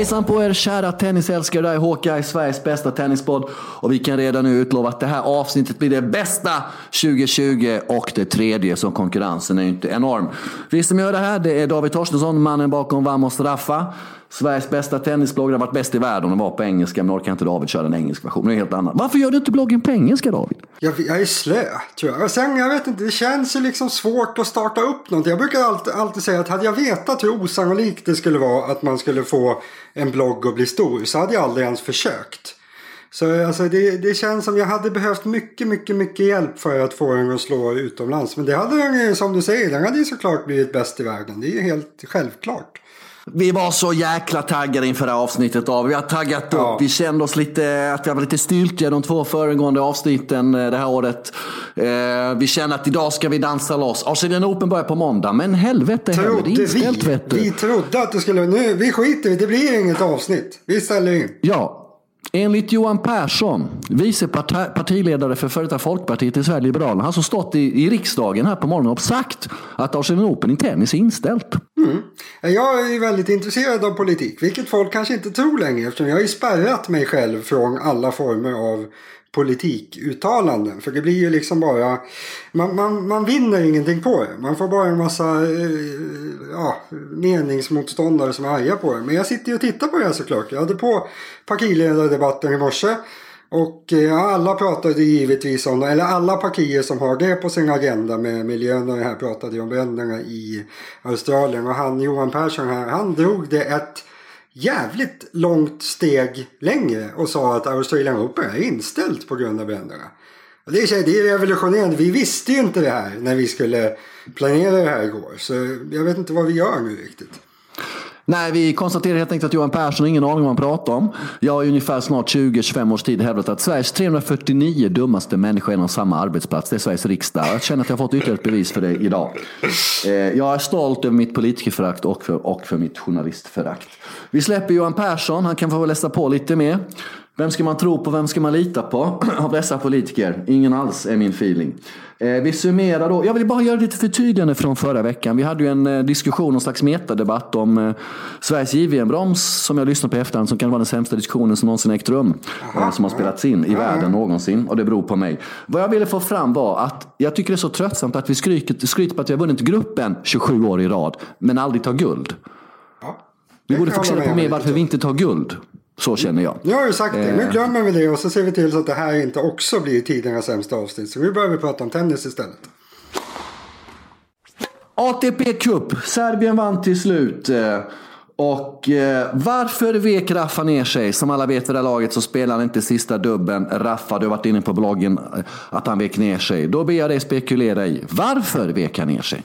Hejsan på er kära tennisälskare, det här är Håkan, Sveriges bästa tennispodd. Och vi kan redan nu utlova att det här avsnittet blir det bästa 2020 och det tredje, så konkurrensen är ju inte enorm. Vi som gör det här, det är David Torstensson, mannen bakom Vamos Raffa. Sveriges bästa tennisblogg, har varit bäst i världen och var på engelska, men orkar inte David köra en engelsk version. Det är helt annat. Varför gör du inte bloggen på engelska David? Jag, jag är slö, tror jag. Och sen, jag vet inte, det känns ju liksom svårt att starta upp någonting. Jag brukar alltid, alltid säga att hade jag vetat hur osannolikt det skulle vara att man skulle få en blogg att bli stor så hade jag aldrig ens försökt. Så alltså, det, det känns som jag hade behövt mycket, mycket, mycket hjälp för att få den att slå utomlands. Men det hade den, som du säger, den hade ju såklart blivit bäst i världen. Det är ju helt självklart. Vi var så jäkla taggade inför det här avsnittet. Av. Vi har taggat Ja. upp. Vi kände oss lite, att vi var lite styltiga de två föregående avsnitten eh, det här året. Eh, vi kände att idag ska vi dansa loss. Australian Open börjar på måndag, men helvete heller. Det är Trodde inställt vi. vet du. Vi trodde att det skulle... Nu, vi skiter i. Det blir inget avsnitt. Vi ställer in. Ja. Enligt Johan Persson, vice partiledare för före detta Folkpartiet i Sverige Liberalerna, han som stått i, i riksdagen här på morgonen och sagt att Australian Open i tennis är inställt. Mm. Jag är väldigt intresserad av politik, vilket folk kanske inte tror längre eftersom jag har ju spärrat mig själv från alla former av politikuttalanden. För det blir ju liksom bara, man, man, man vinner ingenting på det. Man får bara en massa eh, ja, meningsmotståndare som är arga på det. Men jag sitter ju och tittar på det här såklart. Jag hade på partiledardebatten i morse. Och eh, alla pratade givetvis om, eller alla partier som har det på sin agenda med miljön och det här pratade ju om bränderna i Australien. Och han Johan Persson här, han drog det ett jävligt långt steg längre och sa att Australian Open är inställt på grund av bränderna. Och det, är, det är revolutionerande. Vi visste ju inte det här när vi skulle planera det här igår. Så jag vet inte vad vi gör nu riktigt. Nej, vi konstaterar helt enkelt att Johan Persson har ingen aning om vad han pratar om. Jag har i ungefär snart 20-25 års tid hävdat att Sveriges 349 dummaste människor är en och samma arbetsplats. Det är Sveriges riksdag. Jag känner att jag har fått ytterligare ett bevis för det idag. Eh, jag är stolt över mitt politikerförakt och för, och för mitt journalistförakt. Vi släpper Johan Persson. Han kan få läsa på lite mer. Vem ska man tro på? Vem ska man lita på? Av dessa politiker? Ingen alls är min feeling. Eh, vi summerar då. Jag vill bara göra lite förtydligande från förra veckan. Vi hade ju en eh, diskussion, en slags metadebatt om eh, Sveriges JVM-broms som jag lyssnade på i efterhand som kan vara den sämsta diskussionen som någonsin ägt rum. som har spelats in i världen någonsin. Och det beror på mig. Vad jag ville få fram var att jag tycker det är så tröttsamt att vi skryter, skryter på att vi har vunnit gruppen 27 år i rad. Men aldrig tar guld. Vi borde fokusera på mer varför vi inte tar guld. Så känner jag. Nu har du sagt det. Eh. Nu glömmer vi det och så ser vi till så att det här inte också blir tidernas sämsta avsnitt. Så nu börjar vi prata om tennis istället. ATP Cup. Serbien vann till slut. Eh, Och eh, varför vek Raffa ner sig? Som alla vet vid det här laget så spelar han inte sista dubben. Raffa, du har varit inne på bloggen eh, att han vek ner sig. Då ber jag dig spekulera i varför vek han ner sig?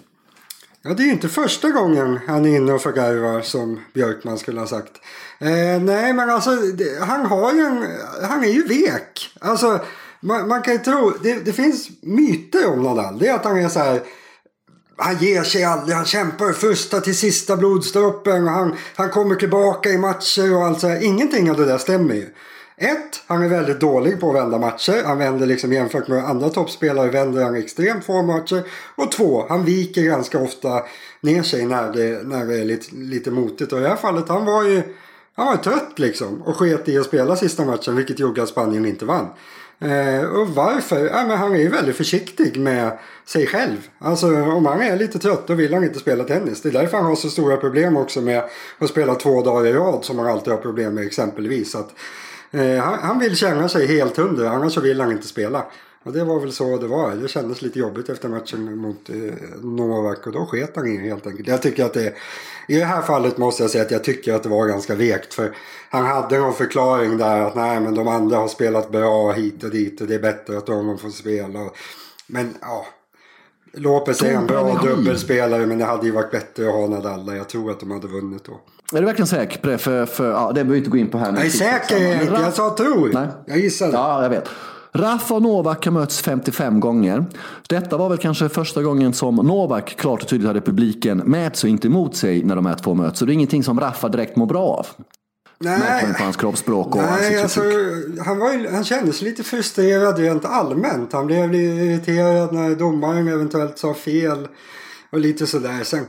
Ja, det är ju inte första gången han är inne och förgarvar som Björkman skulle ha sagt. Eh, nej, men alltså det, han har ju en, han är ju vek. Alltså man, man kan ju tro, det, det finns myter om Nadal. Det är att han är så här. Han ger sig aldrig, han kämpar första till sista blodsdroppen och han, han kommer tillbaka i matcher och allt så här. Ingenting av det där stämmer ju. Ett, han är väldigt dålig på att vända matcher. Han vänder liksom jämfört med andra toppspelare vänder han extremt få matcher. Och två, han viker ganska ofta ner sig när det, när det är lite, lite motigt. Och i det här fallet, han var ju han var trött liksom och sket i att spela sista matchen vilket gjorde att Spanien inte vann. Eh, och varför? Ja, men han är ju väldigt försiktig med sig själv. Alltså om han är lite trött då vill han inte spela tennis. Det är därför han har så stora problem också med att spela två dagar i rad som han alltid har problem med exempelvis. Att, eh, han, han vill känna sig helt hundra annars så vill han inte spela. Och det var väl så det var. Det kändes lite jobbigt efter matchen mot eh, Novak och då sket han i helt enkelt. Jag tycker att det, i det här fallet måste jag säga att jag tycker att det var ganska vekt. För han hade någon förklaring där att nej men de andra har spelat bra hit och dit och det är bättre att de får spela. Men ja. Lopez är en bra dubbelspelare men det hade ju varit bättre att ha Nadal. Jag tror att de hade vunnit då. Är du verkligen säker på det? För, för, ja, det behöver vi inte gå in på här. Jag är säker Men Erik, Raff- jag sa tror. Nej. Jag gissade. Ja, jag vet. Rafa och Novak har mötts 55 gånger. Detta var väl kanske första gången som Novak klart och tydligt hade publiken med sig och inte emot sig när de här två möts. Så det är ingenting som Rafa direkt mår bra av. Man på hans kroppsspråk och Nej, alltså, han, var ju, han kändes lite frustrerad rent allmänt. Han blev irriterad när domaren eventuellt sa fel. Och lite sådär. Sen,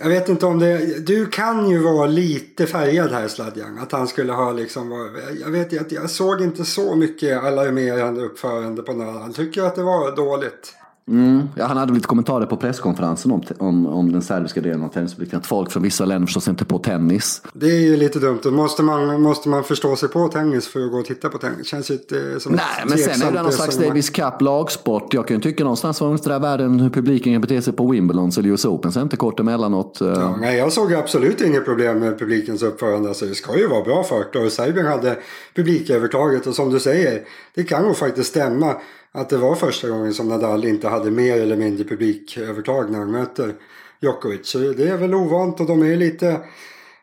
jag vet inte om det... Du kan ju vara lite färgad här Sladjan. Att han skulle ha liksom... Jag vet att jag såg inte så mycket alarmerande uppförande på Nadal. Han tycker att det var dåligt. Mm. Ja, han hade lite kommentarer på presskonferensen om, om, om den serbiska delen av tennispubliken. Att folk från vissa länder förstår sig inte på tennis. Det är ju lite dumt. Måste man, måste man förstå sig på tennis för att gå och titta på tennis. Känns inte som Nej, men sen är det någon slags Davis Cup lagsport. Jag kan ju tycka någonstans var inte där världen hur publiken kan bete sig på Wimbledon eller US Open. Sen inte kort emellanåt. Uh... Ja, nej, jag såg absolut inget problem med publikens uppförande. Alltså, det ska ju vara bra fart. Och Serbien hade publikövertaget och som du säger, det kan nog faktiskt stämma att det var första gången som Nadal inte hade mer eller mindre publikövertag när han möter Djokovic. Så det är väl ovant och de är lite,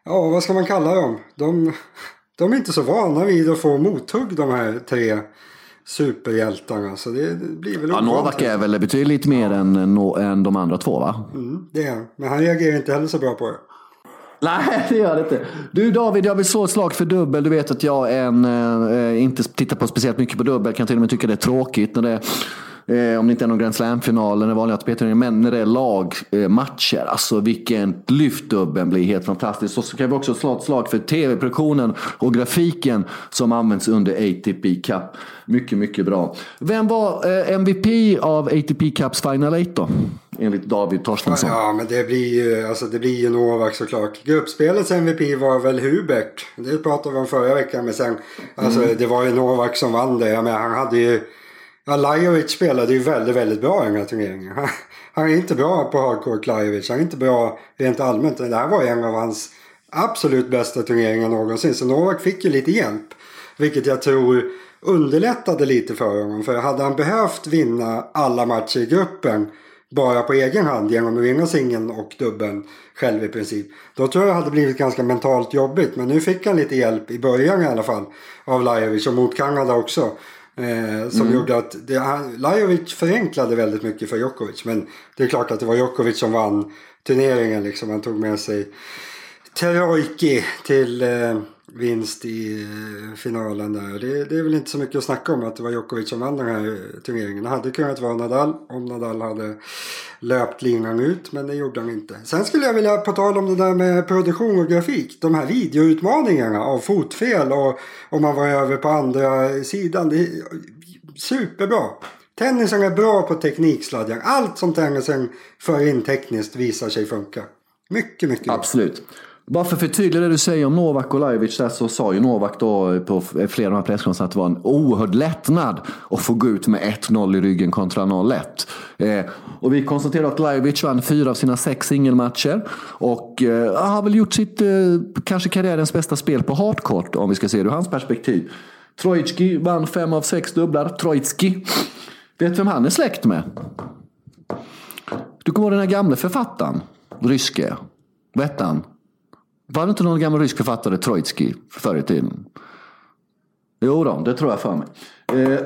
ja vad ska man kalla dem? De, de är inte så vana vid att få mothugg de här tre superhjältarna. Så det, blir väl ja, Novak är väl betydligt mer ja. än, än de andra två va? Mm, det är Men han reagerar inte heller så bra på det. Nej, det gör det inte. Du David, jag vill slå ett slag för dubbel. Du vet att jag en, eh, eh, inte tittar på speciellt mycket på dubbel. Kan till och med tycka det är tråkigt när det Eh, om det inte är någon Grand Slam-final eller vanliga ATP-turneringar. Men när det är lagmatcher, eh, alltså vilken lyft dubbeln blir helt fantastiskt. Så kan vi också slå ett slag för tv-produktionen och grafiken som används under ATP Cup. Mycket, mycket bra. Vem var eh, MVP av ATP Cups Final 8 då? Enligt David Torstensson. Ja, men det blir ju, alltså, det blir ju Novak såklart. Gruppspelets MVP var väl Hubert. Det pratade vi om förra veckan. Men sen, alltså, mm. det var ju Novak som vann det. Jag menar, han hade ju Ja, Lajovic spelade ju väldigt, väldigt bra i den här turneringen. Han, han är inte bra på hardcourt Lajovic. Han är inte bra rent allmänt. Det här var en av hans absolut bästa turneringar någonsin. Så Novak fick ju lite hjälp. Vilket jag tror underlättade lite för honom. För hade han behövt vinna alla matcher i gruppen bara på egen hand genom att vinna singeln och dubbeln själv i princip. Då tror jag det hade blivit ganska mentalt jobbigt. Men nu fick han lite hjälp i början i alla fall av Lajovic och mot Kanada också. Eh, som mm. gjorde att det, han, Lajovic förenklade väldigt mycket för Djokovic. Men det är klart att det var Djokovic som vann turneringen. Liksom. Han tog med sig Trojki till eh, vinst i eh, finalen där. Det, det, är väl inte så mycket att snacka om att det var Djokovic som vann den här eh, turneringen. Det hade kunnat vara Nadal om Nadal hade löpt linan ut men det gjorde han inte. Sen skulle jag vilja på tal om det där med produktion och grafik. De här videoutmaningarna av fotfel och om man var över på andra sidan. Det är superbra. Tennisen är bra på tekniksladdjang. Allt som tennisen för in tekniskt visar sig funka. Mycket, mycket bra. Absolut. Bara för att förtydliga det du säger om Novak och Lajovic där så sa ju Novak då på flera av de här presskonferenserna att det var en oerhörd lättnad att få gå ut med 1-0 i ryggen kontra 0-1. Eh, och vi konstaterar att Lajovic vann fyra av sina sex singelmatcher och eh, har väl gjort sitt, eh, kanske karriärens bästa spel på hardcourt om vi ska se det ur hans perspektiv. Trojtski vann fem av sex dubblar. Trojtski. Vet du vem han är släkt med? Du kommer ihåg den här gamle författaren? Ryske. Vad hette han? Var det inte någon gammal rysk författare, Trojtskij, förr i tiden? Jo då, det tror jag för mig. Eh,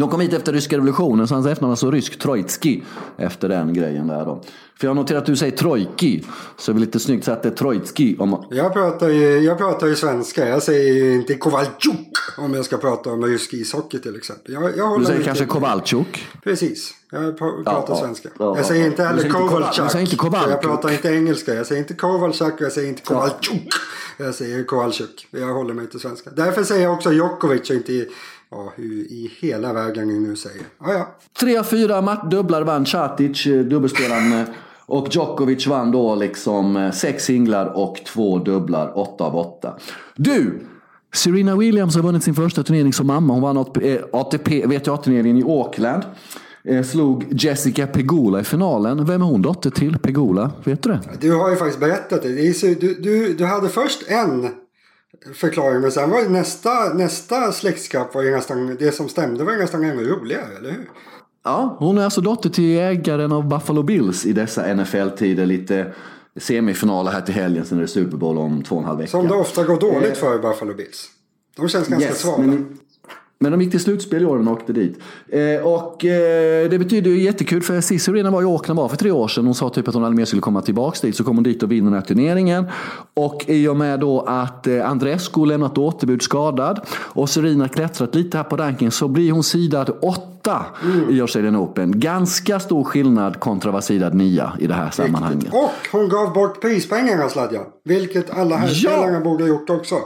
de kom hit efter ryska revolutionen så hans efternamn så rysk Trojtskij efter den grejen där då. För jag noterar att du säger Trojki. Så det är lite snyggt att det är Trojtski. Om... Jag, pratar ju, jag pratar ju svenska. Jag säger ju inte Kovalchuk om jag ska prata om rysk ishockey till exempel. Jag, jag du säger kanske Kovalchuk? Precis. Jag pratar ja, svenska. Ja, jag säger inte heller Kovalchuk. Säger inte Kovalchuk. Jag pratar inte engelska. Jag säger inte Kovalchuk jag säger inte Kovalchuk. Jag säger Kovalchuk. Jag håller mig till svenska. Därför säger jag också Djokovic och inte Ja, hur i hela vägen ni nu säger. Ja. Tre av fyra dubblar vann Catic, eh, dubbelspelaren. Och Djokovic vann då liksom eh, sex singlar och två dubblar, åtta av åtta. Du! Serena Williams har vunnit sin första turnering som mamma. Hon vann ATP, WTA-turneringen i Auckland. Eh, slog Jessica Pegula i finalen. Vem är hon dotter till? Pegula? Vet du det? Du har ju faktiskt berättat det. Du, du, du hade först en förklaring men sen var nästa, nästa släktskap var ju nästan, det som stämde var ju nästan ännu roligare, eller hur? Ja, hon är alltså dotter till ägaren av Buffalo Bills i dessa NFL-tider. Lite semifinaler här till helgen, sen är det Super Bowl om två och en halv vecka. Som det ofta går dåligt eh, för Buffalo Bills. De känns ganska yes, svaga. Men, Men de gick till slutspel i år och åkte dit. Eh, och eh, det betyder ju jättekul för Cissi redan var i Auckland var för tre år sedan. Hon sa typ att hon aldrig mer skulle komma tillbaka dit. Så kom hon dit och vinner den här turneringen. Och i och med då att eh, Andrescu lämnat återbud skadad och Serena klättrat lite här på rankingen så blir hon sidad åtta mm. i Australian Open. Ganska stor skillnad kontra vara sidad nia i det här sammanhanget. Och hon gav bort prispengarna Sladjan. Vilket alla här ja. borde ha gjort också.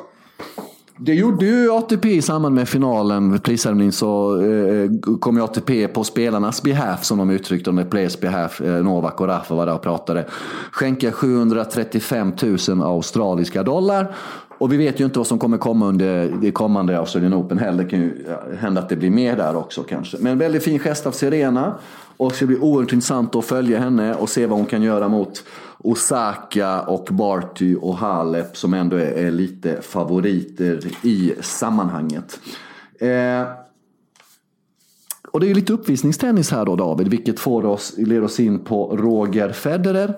Det gjorde ju ATP i samband med finalen, prisceremonin, så eh, eh, kom ju ATP på spelarnas behalf, som de uttryckte det, players behalf, eh, Novak och Rafa var där och pratade, skänka 735 000 australiska dollar. Och vi vet ju inte vad som kommer komma under det kommande Australian Open heller. Det kan ju hända att det blir mer där också kanske. Men väldigt fin gest av Serena. Och det ska bli oerhört intressant att följa henne och se vad hon kan göra mot Osaka och Barty och Halep som ändå är, är lite favoriter i sammanhanget. Eh, och det är ju lite uppvisningstennis här då David, vilket får oss, leder oss in på Roger Federer.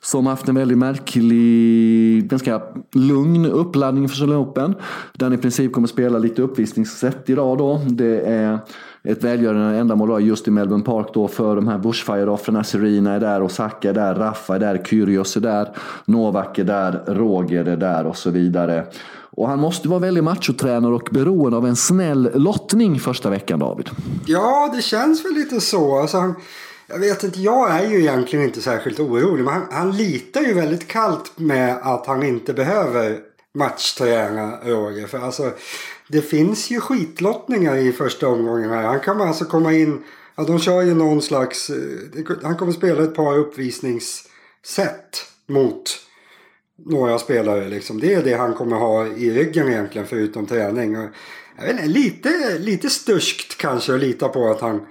Som haft en väldigt märklig, ganska lugn uppladdning för Australian Open. Där han i princip kommer spela lite uppvisningssätt idag då. Det är ett välgörande ändamål just i Melbourne Park då för de här Bushfire-offren. Alltså, Serena är där, Osaka är där, Rafa är där, Kyrgios är där, Novak är där, Roger är där och så vidare. Och han måste vara väldigt machotränare och beroende av en snäll lottning första veckan David. Ja, det känns väl lite så. Alltså han, jag vet inte, jag är ju egentligen inte särskilt orolig. Men han, han litar ju väldigt kallt med att han inte behöver matchträna Roger. För alltså, det finns ju skitlottningar i första omgången här. Han kan alltså komma in, ja de kör ju någon slags, eh, han kommer spela ett par uppvisningssätt mot några spelare liksom. Det är det han kommer ha i ryggen egentligen förutom träning. Och, jag vet inte, lite, lite sturskt kanske att lita på att han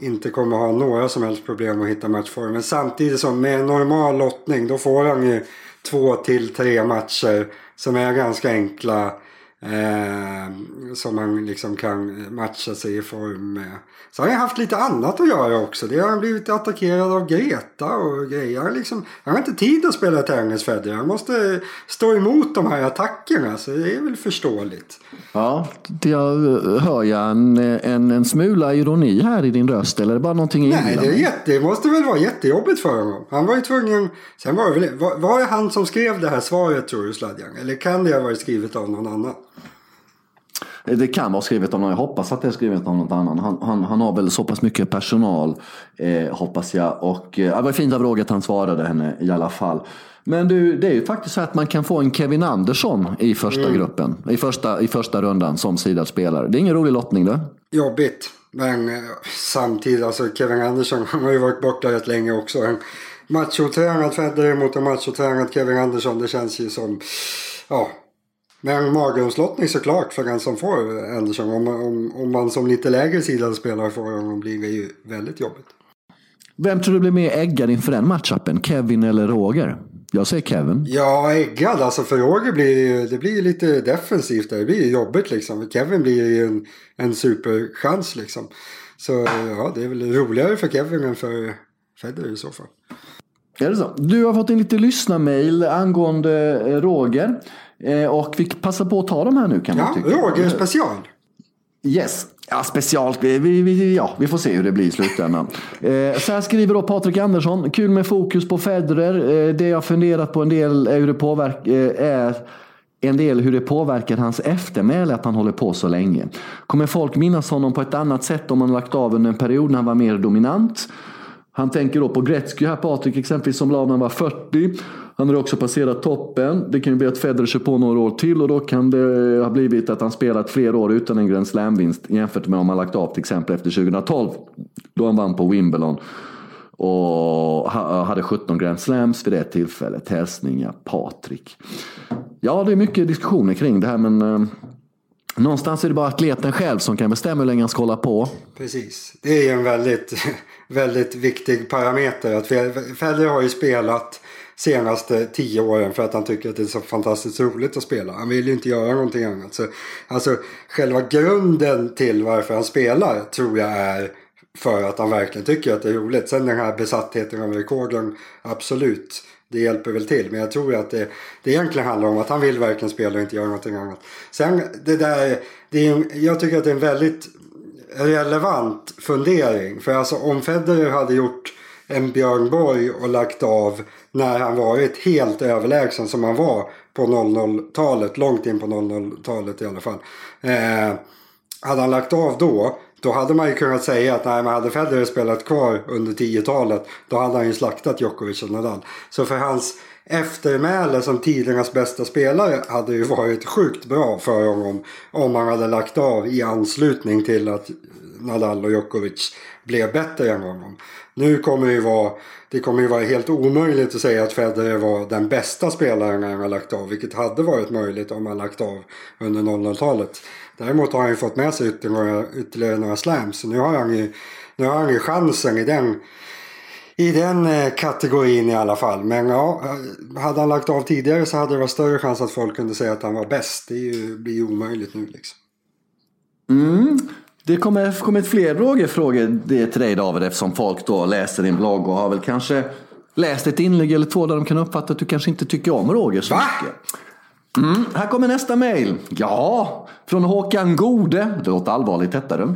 inte kommer ha några som helst problem att hitta matchform. Men samtidigt som med normal lottning då får han ju två till tre matcher som är ganska enkla Eh, som man liksom kan matcha sig i form med. Så har jag haft lite annat att göra också. Det har blivit attackerad av Greta och grejer. Jag, liksom, jag har inte tid att spela tennis Federer. Jag måste stå emot de här attackerna. Så det är väl förståeligt. Ja, jag hör jag en, en, en smula ironi här i din röst. Eller är det bara någonting Nej, det, är jätte, det måste väl vara jättejobbigt för honom. Han var ju tvungen. Sen var det väl, var, var det han som skrev det här svaret tror du Sladjan? Eller kan det ha varit skrivet av någon annan? Det kan vara skrivet av någon, jag hoppas att det är skrivet av någon annan. Han, han, han har väl så pass mycket personal, eh, hoppas jag. Och eh, det var fint av Roger att han svarade henne i alla fall. Men du, det är ju faktiskt så att man kan få en Kevin Andersson i första mm. gruppen. I första, I första rundan som sidad spelare. Det är ingen rolig lottning det. Jobbigt. Men eh, samtidigt, alltså Kevin Andersson han har ju varit borta rätt länge också. En machotränad Federer mot en machotränad Kevin Andersson. Det känns ju som, ja, men mardrömslottning såklart för den som får Andersson. Om, om, om man som lite lägre sidad spelare får honom blir det ju väldigt jobbigt. Vem tror du blir mer äggad inför den matchupen? Kevin eller Roger? Jag säger Kevin. Ja, äggad. Alltså för Roger blir det blir lite defensivt. Där. Det blir jobbigt liksom. Kevin blir ju en, en superchans liksom. Så ja, det är väl roligare för Kevin än för Federer i så fall. Är det så? Du har fått en lite lyssnarmail angående eh, Roger. Eh, och vi passar på att ta de här nu kan ja, man tycka. Roger special. Yes. Ja, specialt. Vi, vi, ja, vi får se hur det blir i slutändan. Eh, så här skriver då Patrik Andersson. Kul med fokus på Federer. Eh, det jag funderat på en del är hur det påverkar, eh, är en del hur det påverkar hans eftermäle att han håller på så länge. Kommer folk minnas honom på ett annat sätt om han lagt av under en period när han var mer dominant? Han tänker då på Gretzky här, Patrik exempelvis, som la när han var 40. Han har också passerat toppen. Det kan ju bli att Federer kör på några år till och då kan det ha blivit att han spelat fler år utan en Grand Slam-vinst jämfört med om han lagt av till exempel efter 2012. Då han vann på Wimbledon. Och hade 17 Grand Slams vid det tillfället. Hälsningar Patrik. Ja, det är mycket diskussioner kring det här men eh, Någonstans är det bara atleten själv som kan bestämma hur länge han ska hålla på. Precis. Det är en väldigt, väldigt viktig parameter. Att Federer har ju spelat senaste tio åren för att han tycker att det är så fantastiskt roligt att spela. Han vill ju inte göra någonting annat. Så, alltså själva grunden till varför han spelar tror jag är för att han verkligen tycker att det är roligt. Sen den här besattheten av rekorden, absolut. det hjälper väl till. Men jag tror att det, det egentligen handlar om att han vill verkligen spela och inte göra någonting annat. Sen det där, det är, jag tycker att det är en väldigt relevant fundering. För alltså om Federer hade gjort en Björn Borg och lagt av när han varit helt överlägsen som han var på 00-talet, långt in på 00-talet i alla fall. Eh, hade han lagt av då, då hade man ju kunnat säga att nej, men hade Federer spelat kvar under 10-talet då hade han ju slaktat Djokovic och Nadal. Så för hans eftermäle som tidernas bästa spelare hade ju varit sjukt bra för honom om han hade lagt av i anslutning till att Nadal och Djokovic blev bättre än honom. Nu kommer det ju vara, det kommer ju vara helt omöjligt att säga att Federer var den bästa spelaren när han har lagt av. Vilket hade varit möjligt om han lagt av under 00-talet. Däremot har han ju fått med sig ytterligare, ytterligare några slams. Så nu har han ju, nu har han ju chansen i den, i den eh, kategorin i alla fall. Men ja, eh, hade han lagt av tidigare så hade det varit större chans att folk kunde säga att han var bäst. Det ju, blir ju omöjligt nu liksom. Mm. Det kommer kommit fler frågor till dig David eftersom folk då läser din blogg och har väl kanske läst ett inlägg eller två där de kan uppfatta att du kanske inte tycker om Roger så Va? mycket. Mm, här kommer nästa mejl. Ja, från Håkan Gode. Det låter allvarligt detta du.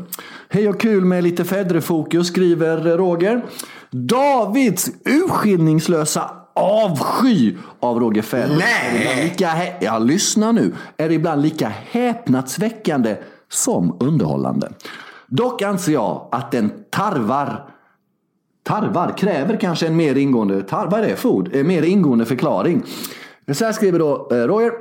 Hej och kul med lite Federer-fokus skriver Roger. Davids urskillningslösa avsky av Roger Federer. Nej! Lika, ja, lyssna nu. Är ibland lika häpnadsväckande som underhållande. Dock anser jag att den tarvar Tarvar kräver kanske en mer ingående, tarvar är det? En mer ingående förklaring. Så här skriver då eh, Roger.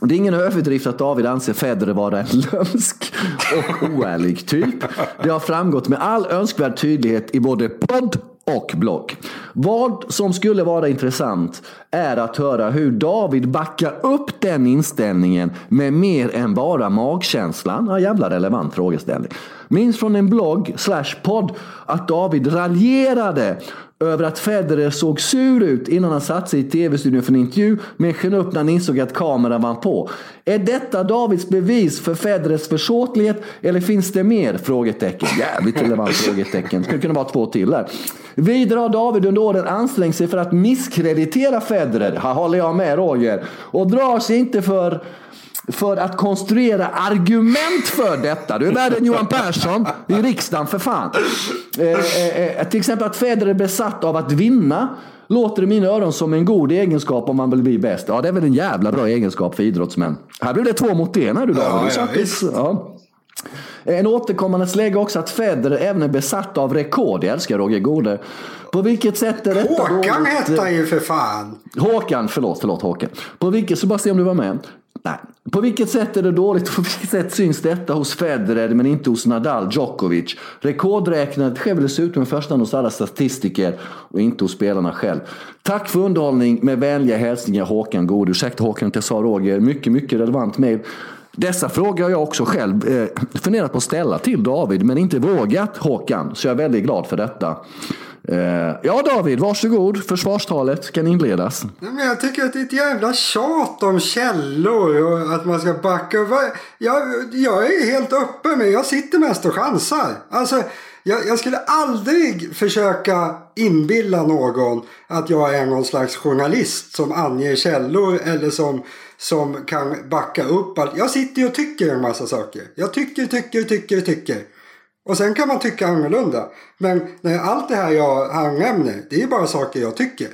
Det är ingen överdrift att David anser Federer vara en lömsk och oärlig typ. Det har framgått med all önskvärd tydlighet i både podd och blogg. Vad som skulle vara intressant är att höra hur David backar upp den inställningen med mer än bara magkänslan. Ja, jävla relevant frågeställning. Minns från en blogg slash podd att David raljerade över att Federer såg sur ut innan han satte sig i tv-studion för en intervju men sken upp när han insåg att kameran var på. Är detta Davids bevis för Federers försåtlighet eller finns det mer? Frågetecken. Jävligt relevant frågetecken. Det Skulle kunna vara två till där. Vidare har David under åren ansträngt sig för att misskreditera Federer. Här håller jag med Roger. Och drar sig inte för för att konstruera argument för detta. Du är värre än Johan Persson i riksdagen för fan. Eh, eh, eh, till exempel att Federer är besatt av att vinna låter i mina öron som en god egenskap om man vill bli bäst. Ja, det är väl en jävla bra egenskap för idrottsmän. Här blev det två mot en här du David. Ja, ja, ja. En återkommande slägga också att Federer även är besatt av rekord. Jag älskar Roger Gode. På vilket sätt är detta Håkan hette han ju för fan. Håkan, förlåt, förlåt Håkan. På vilket, så bara se om du var med. Nej. På vilket sätt är det dåligt? På vilket sätt syns detta hos Federer men inte hos Nadal, Djokovic? Rekordräknandet sker väl dessutom i första hand hos alla statistiker och inte hos spelarna själv. Tack för underhållning med vänliga hälsningar Håkan God. Ursäkta Håkan att jag sa Roger. Mycket, mycket relevant mejl. Dessa frågor har jag också själv eh, funderat på att ställa till David men inte vågat Håkan. Så jag är väldigt glad för detta. Eh, ja David, varsågod. Försvarstalet kan inledas. Men jag tycker att det är ett jävla tjat om källor och att man ska backa. Jag, jag är helt öppen men jag sitter mest och chansar. Alltså, jag, jag, skulle aldrig försöka inbilla någon att jag är någon slags journalist som anger källor eller som, som kan backa upp allt. Jag sitter och tycker en massa saker. Jag tycker, tycker, tycker, tycker. Och sen kan man tycka annorlunda. Men nej, allt det här jag nämner, det är bara saker jag tycker.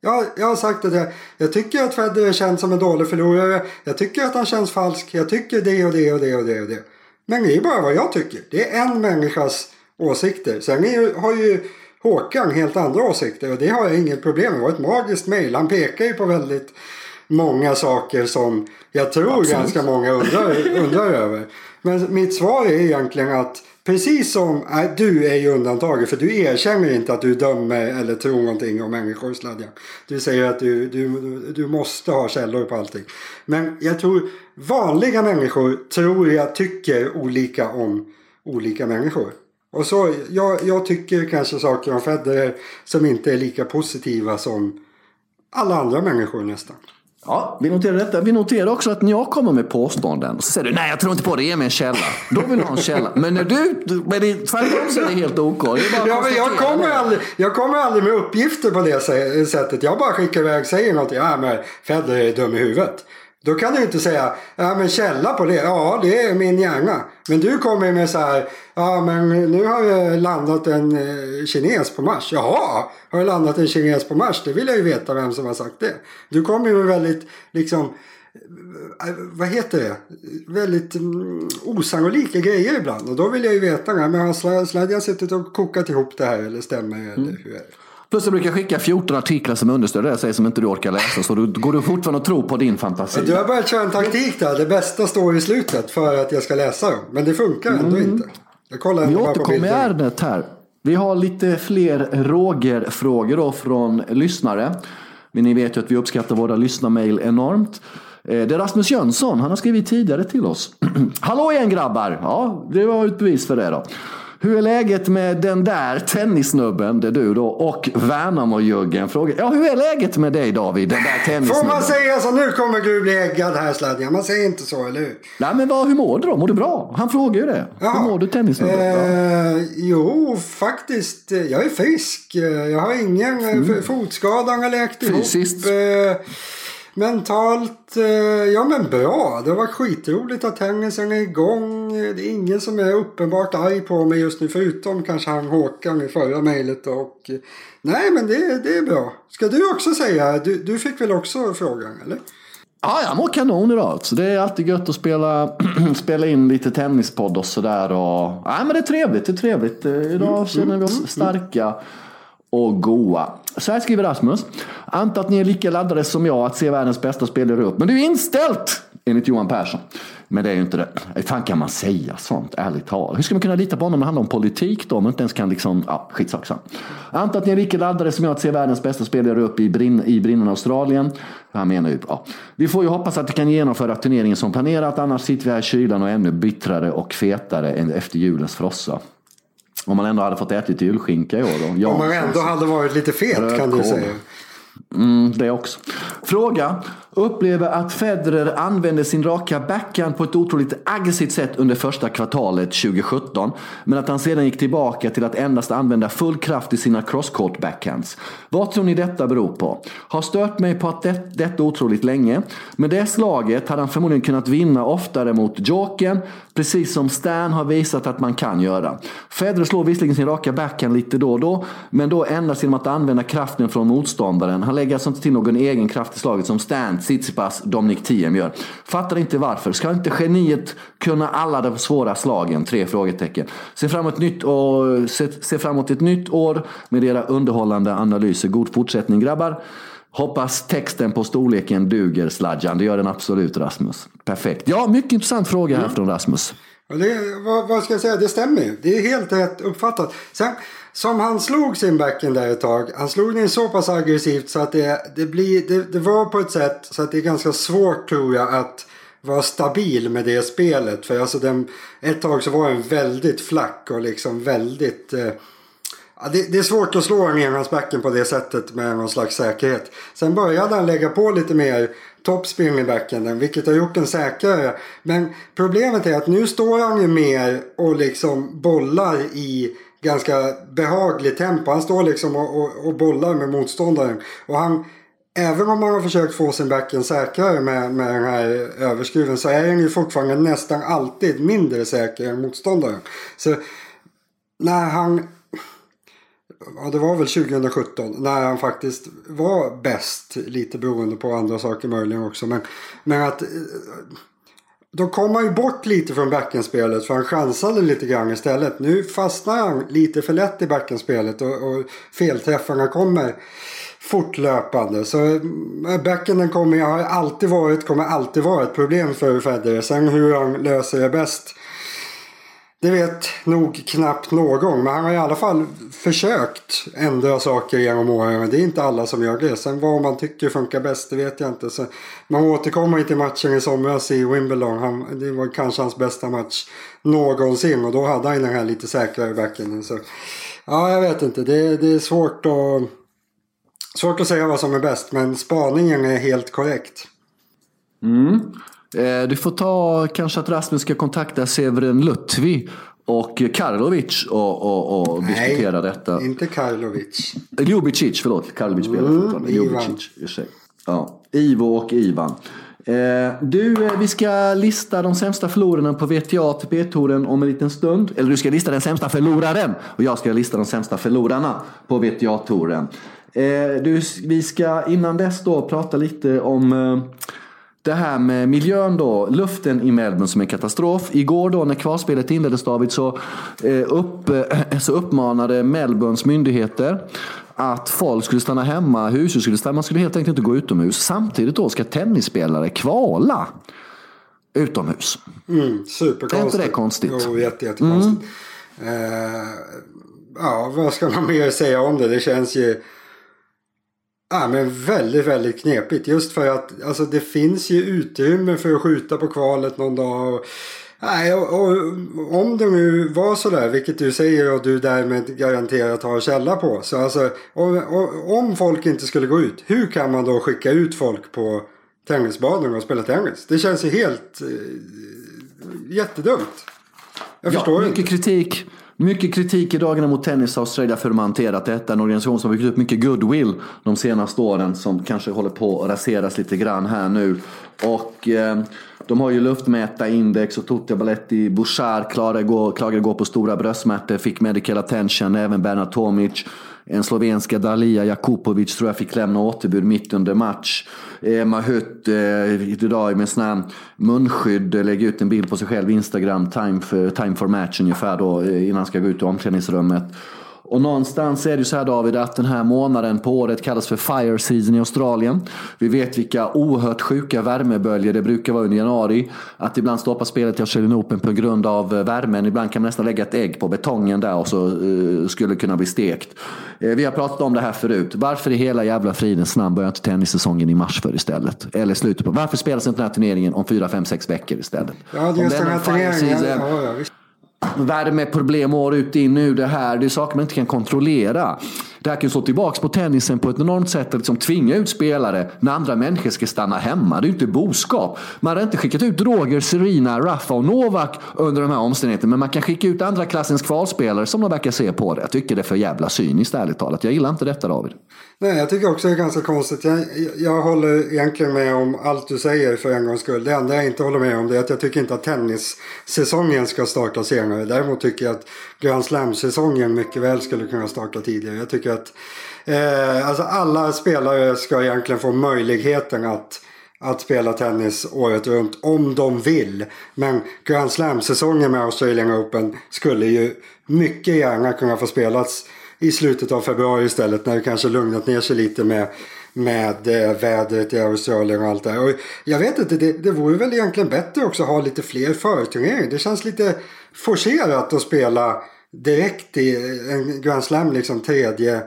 Jag, jag har sagt att jag, jag tycker att Federer känns som en dålig förlorare. Jag tycker att han känns falsk. Jag tycker det och det och det och det och det. Men det är bara vad jag tycker. Det är en människas åsikter. Sen är, har ju Håkan helt andra åsikter och det har jag inget problem med. Det var ett magiskt mejl. Han pekar ju på väldigt många saker som jag tror Absolut. ganska många undrar, undrar över. Men mitt svar är egentligen att Precis som, äh, du är ju undantaget för du erkänner inte att du dömer eller tror någonting om människor sladdja. Du säger att du, du, du måste ha källor på allting. Men jag tror vanliga människor tror jag tycker olika om olika människor. Och så, jag, jag tycker kanske saker om Federer som inte är lika positiva som alla andra människor nästan. Ja, vi noterar detta. Vi noterar också att när jag kommer med påståenden så säger du nej jag tror inte på det, ge mig en källa. Då vill du ha en källa. Men när du, men det, tvärtom så är det helt OK. Det Ja, men jag, kommer aldrig, jag kommer aldrig med uppgifter på det sä- sättet. Jag bara skickar iväg, säger någonting. Ja, men Federer är dum i huvudet. Då kan du inte säga, ja men källa på det. Ja, det är min hjärna. Men du kommer med så här, ja men nu har jag landat en eh, kines på Mars. Jaha, har jag landat en kines på Mars? Det vill jag ju veta vem som har sagt det. Du kommer med väldigt, liksom, eh, vad heter det? Väldigt mm, osannolika grejer ibland. Och då vill jag ju veta, men har Sla- Sladjan suttit och kokat ihop det här eller stämmer det? Eller hur är det? Plus jag brukar skicka 14 artiklar som understöder det jag säger som inte du orkar läsa. Så då går du fortfarande och tror på din fantasi. Du har börjat köra en taktik där. Det bästa står i slutet för att jag ska läsa dem. Men det funkar ändå inte. Jag kollar Vi ändå på återkommer i ärendet här. Vi har lite fler Roger-frågor då från lyssnare. Men ni vet ju att vi uppskattar våra lyssnarmail enormt. Eh, Det är Rasmus Jönsson, han har skrivit tidigare till oss. Hallå igen grabbar! Ja, det var ett bevis för det då. Hur är läget med den där tennissnubben, det är du då, och Värnamo-juggen? Frågar- Ja, hur är läget med dig David, den där Får tennissnubben? man säga så? Nu kommer du bli äggad här Sladjan. Man säger inte så, eller hur? Nej, men vad, hur mår du då? Mår du bra? Han frågar ju det. Jaha. Hur mår du tennissnubben? Eh, jo, faktiskt. eh, Jag är frisk. Eh, Jag har ingen mm. fotskadan har läkt ihop. Fysiskt? Eh, mentalt, eh, ja men bra. Det varit skitroligt att tennisen är igång. Det är ingen som är uppenbart arg på mig just nu. Förutom kanske han Håkan i förra mejlet. Och, eh, nej men det, det är bra. Ska du också säga? Du, du fick väl också frågan eller? Ja, jag mår kanon idag. Så det är alltid gött att spela, spela in lite tennispodd och sådär. Och... Ja, men det är trevligt. Det är trevligt. Eh, Idag känner vi oss starka och goa. Så här skriver Rasmus. Anta att ni är lika laddade som jag att se världens bästa spelare upp. Men det är ju inställt! Enligt Johan Persson. Men det är ju inte det. Hur fan kan man säga sånt, ärligt talat? Hur ska man kunna lita på honom när det handlar om politik då? Om man inte ens kan liksom, ja, skitsak. Anta att ni är lika laddade som jag att se världens bästa spelare upp i, Brin i brinnande Australien. Han menar ju, ja. Vi får ju hoppas att vi kan genomföra turneringen som planerat. Annars sitter vi här i kylan och är ännu bittrare och fetare än efter julens frossa. Om man ändå hade fått äta lite julskinka i år då. Ja, Om man ändå hade varit lite fet kan du säga. Mm, det också. Fråga. Upplever att Federer använde sin raka backhand på ett otroligt aggressivt sätt under första kvartalet 2017. Men att han sedan gick tillbaka till att endast använda full kraft i sina crosscourt backhands. Vad tror ni detta beror på? Har stört mig på att det, detta otroligt länge. Med det slaget hade han förmodligen kunnat vinna oftare mot Jokern. Precis som Stan har visat att man kan göra. Federer slår visserligen sin raka backhand lite då och då. Men då endast genom att använda kraften från motståndaren. Han lägger alltså inte till någon egen kraft i slaget som Stan, Tsitsipas, Dominic Thiem gör. Fattar inte varför. Ska inte geniet kunna alla de svåra slagen? Tre frågetecken. Se fram emot ett nytt, och, se, se fram emot ett nytt år med era underhållande analyser. God fortsättning grabbar. Hoppas texten på storleken duger Sladjan. Det gör den absolut Rasmus. Perfekt. Ja, mycket intressant fråga här från Rasmus. Det, vad, vad ska jag säga, det stämmer ju. Det är helt rätt uppfattat. Sen, som han slog sin backen där ett tag. Han slog den så pass aggressivt så att det, det, blir, det, det var på ett sätt så att det är ganska svårt tror jag att vara stabil med det spelet. För alltså den, ett tag så var den väldigt flack och liksom väldigt... Eh, det, det är svårt att slå en enhandsbacken på det sättet med någon slags säkerhet. Sen började han lägga på lite mer toppspin i backhanden vilket har gjort den säkrare. Men problemet är att nu står han ju mer och liksom bollar i ganska behagligt tempo. Han står liksom och, och, och bollar med motståndaren. Och han, även om man har försökt få sin backhand säkrare med, med den här överskruven så är den ju fortfarande nästan alltid mindre säker än motståndaren. Så när han ja, det var väl 2017 när han faktiskt var bäst. Lite beroende på andra saker möjligen också. Men, men att eh, då kom han ju bort lite från backenspelet för han chansade lite grann istället. Nu fastnar han lite för lätt i backenspelet och, och felträffarna kommer fortlöpande. Så eh, kommer har alltid varit, kommer alltid vara ett problem för Federer. Sen hur han löser det bäst det vet nog knappt någon. Men han har i alla fall försökt ändra saker genom åren. Det är inte alla som gör det. Sen vad man tycker funkar bäst, det vet jag inte. Så man återkommer till matchen i somras i Wimbledon. Han, det var kanske hans bästa match någonsin. Och då hade han den här lite säkrare backen. Så, ja, jag vet inte. Det, det är svårt att, svårt att säga vad som är bäst. Men spaningen är helt korrekt. Mm. Eh, du får ta kanske att Rasmus ska kontakta Severin Lutvi och Karlovic och, och, och diskutera detta. inte Karlovic. Ljubicic, förlåt. Karlovic spelar Mm, fortfarande. Ljubicic. Ja, Ivo och Ivan. Eh, du, eh, vi ska lista de sämsta förlorarna på VTA ATP-touren om en liten stund. Eller du ska lista den sämsta förloraren och jag ska lista de sämsta förlorarna på VTA-touren. Eh, du, vi ska innan dess då prata lite om eh, det här med miljön då, luften i Melbourne som är katastrof. Igår då när kvalspelet inleddes David så, eh, upp, eh, så uppmanade Melbournes myndigheter att folk skulle stanna hemma, hushus skulle stanna, man skulle helt enkelt inte gå utomhus. Samtidigt då ska tennisspelare kvala utomhus. Mm, superkonstigt. Är inte det konstigt? Mm. Jo, jätte, jättekonstigt. Eh, ja, vad ska man mer säga om det? Det känns ju ja, men väldigt, väldigt knepigt. Just för att alltså, det finns ju utrymme för att skjuta på kvalet någon dag. Och, nej, och, och, om det nu var sådär, vilket du säger och du därmed garanterat har källa på. Så alltså, om, om folk inte skulle gå ut, hur kan man då skicka ut folk på tennisbanan och spela tennis? Det känns ju helt eh, jättedumt. Jag Ja, förstår mycket inte. kritik. Mycket kritik i dagarna mot Tennis Australia för hur de hanterat detta. En organisation som har byggt upp mycket goodwill de senaste åren som kanske håller på att raseras lite grann här nu. Och eh, de har ju luftmätarindex och Totti Baletti Bouchard klagade igår, klagade igår på stora bröstsmärtor, fick medical attention, även Bernard Tomic. En slovenska Dalia Jakupovic tror jag fick lämna återbud mitt under match. Emma Mahut eh, idag med sån munskydd lägger ut en bild på sig själv Instagram, time for, time for match ungefär då eh, innan han ska gå ut i omklädningsrummet. Och någonstans är det ju så här David att den här månaden på året kallas för fire season i Australien. Vi vet vilka oerhört sjuka värmeböljor det brukar vara under januari. Att ibland stoppa spelet i Australian Open på grund av eh, värmen. Ibland kan man nästan lägga ett ägg på betongen där och så eh, skulle kunna bli stekt. Eh, vi har pratat om det här förut. Varför i hela jävla fridens namn börjar inte tennissäsongen i mars för istället? Eller slutet på. Varför spelas inte den här turneringen om fyra, fem, sex veckor istället? Ja, just den här turneringen. season, Ja, ja, värmeproblem år ut in nu det här. Det är saker man inte kan kontrollera. Det här kan ju slå tillbaka på tennisen på ett enormt sätt. Att liksom tvinga ut spelare när andra människor ska stanna hemma. Det är ju inte boskap. Man hade inte skickat ut Roger, Serena, Rafa och Novak under de här omständigheterna. Men man kan skicka ut andra klassens kvalspelare som de verkar se på det. Jag tycker det är för jävla cyniskt ärligt talat. Jag gillar inte detta David. Nej, jag tycker också det är ganska konstigt. Jag, jag håller egentligen med om allt du säger för en gångs skull. Det enda jag inte håller med om det är att jag tycker inte att tennissäsongen ska starta senare. Däremot tycker jag att Grand Slam-säsongen mycket väl skulle kunna starta tidigare. Jag tycker laget. eh, alltså alla spelare ska egentligen få möjligheten att att spela tennis året runt om de vill. Men Grand Slam-säsongen med Australian Open skulle ju mycket gärna kunna få spelas i slutet av februari istället när det kanske lugnat ner sig lite med, med eh, vädret i Australien och allt det här. Och jag vet inte, det, det vore väl egentligen bättre också att ha lite fler förturneringar. Det känns lite forcerat att spela direkt i en Grand Slam liksom tredje,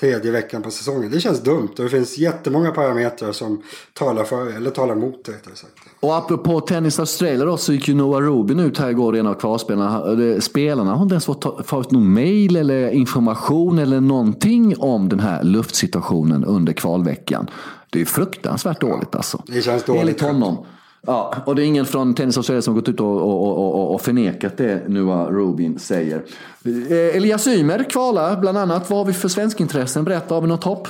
tredje veckan på säsongen. Det känns dumt och det finns jättemånga parametrar som talar för eller talar emot det. Och apropå Tennis Australia då så gick ju Noah Rubin ut här igår, en av kvalspelarna. Eh, Spelarna har inte ens fått, fått någon mail eller information eller någonting om den här luftsituationen under kvalveckan. Det är fruktansvärt dåligt alltså. Det känns dåligt. Enligt honom. Ja, och det är ingen från Tennis Australia som gått ut och, och, och, och, förnekat det Noah Rubin säger. Eh, Elias Ymer kvalar bland annat. Vad har vi för svenskintressen? Berätta, har vi något hopp?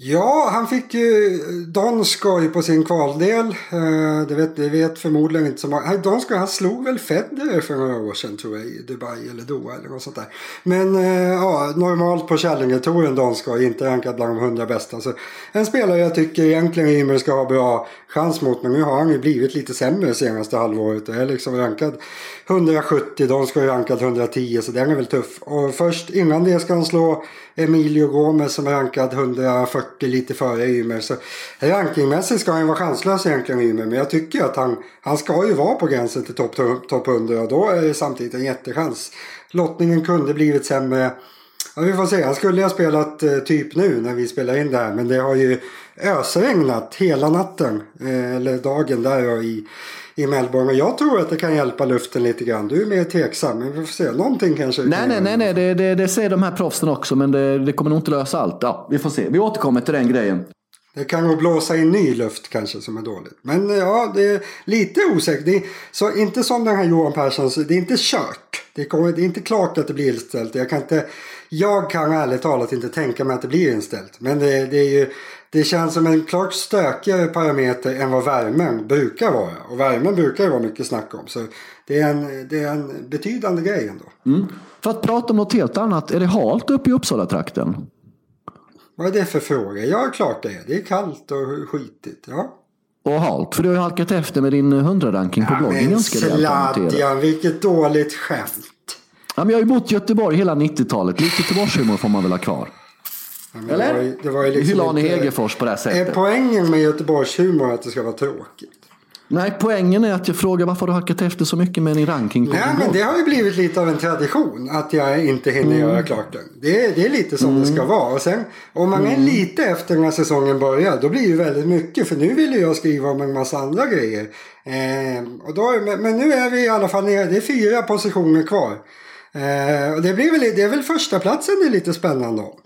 Ja, han fick ju Donskoj på sin kvaldel. Eh, det vet, det vet förmodligen inte så många. Donskoj, han slog väl Federer för några år sedan tror jag i Dubai eller Doha eller något sånt där. Men eh, ja, normalt på Challenger-touren Donskoj, inte rankad bland de hundra bästa. Så en spelare jag tycker egentligen Ymer ska ha bra chans mot. Men nu har han ju blivit lite sämre senaste halvåret och är liksom rankad 170. Donskoj är rankad 110 så den är väl tuff. Och först innan det ska han slå Emilio Gomez som är rankad 140 lite före Ymer. Så rankingmässigt ska han ju vara chanslös egentligen Ymer. Men jag tycker att han, han ska ju vara på gränsen till topp top 100 och då är det samtidigt en jättechans. Lottningen kunde blivit sämre. Ja, vi får se. Han skulle ha spelat eh, typ nu när vi spelar in det här. Men det har ju ösregnat hela natten. Eh, eller dagen där och i, i Melbourne. Och jag tror att det kan hjälpa luften lite grann. Du är mer tveksam. Men vi får se. Någonting kanske. Nej, nej, nej, nej. Det, det, det säger de här proffsen också, men det, det kommer nog inte lösa allt. Ja, vi får se. Vi återkommer till den grejen. Det kan nog blåsa in ny luft kanske som är dåligt. Men ja, det är lite osäkert. Är, så inte som den här Johan Persson, det är inte kört. Det, kommer, det är inte klart att det blir inställt. Jag kan, inte, jag kan ärligt talat inte tänka mig att det blir inställt. Men det, det, är ju, det känns som en klart stökigare parameter än vad värmen brukar vara. Och värmen brukar ju vara mycket snack om. Så det är en, det är en betydande grej ändå. Mm. För att prata om något helt annat, är det halt uppe i Uppsala-trakten? Vad är det för fråga? Ja, klart det är. Det är kallt och skitigt. Ja. Och halt, för du har ju halkat efter med din 100-ranking på Ja, bloggen men ganska rejält. Sladjan, vilket dåligt skämt. Ja, men jag har ju bott i Göteborg hela 90-talet. Lite Göteborgshumor får man väl ha kvar. Ja, Eller? Det var ju, det var ju liksom Hylla Arne inte- Hegerfors på det här Är sättet. poängen med Göteborgshumor att det ska vara tråkigt? Nej, poängen är att jag frågar varför du har halkat efter så mycket med din ranking på Nej, men det har ju blivit lite av en tradition att jag inte hinner Mm. göra klart den. Det är, det är lite som det ska vara. Och sen om man Mm. är lite efter när säsongen börjar då blir det ju väldigt mycket. För nu vill jag skriva om en massa andra grejer. Eh, och då, men, men nu är vi i alla fall nere. Det är fyra positioner kvar. Eh, och det, blir väl, det är väl första platsen det är lite spännande om.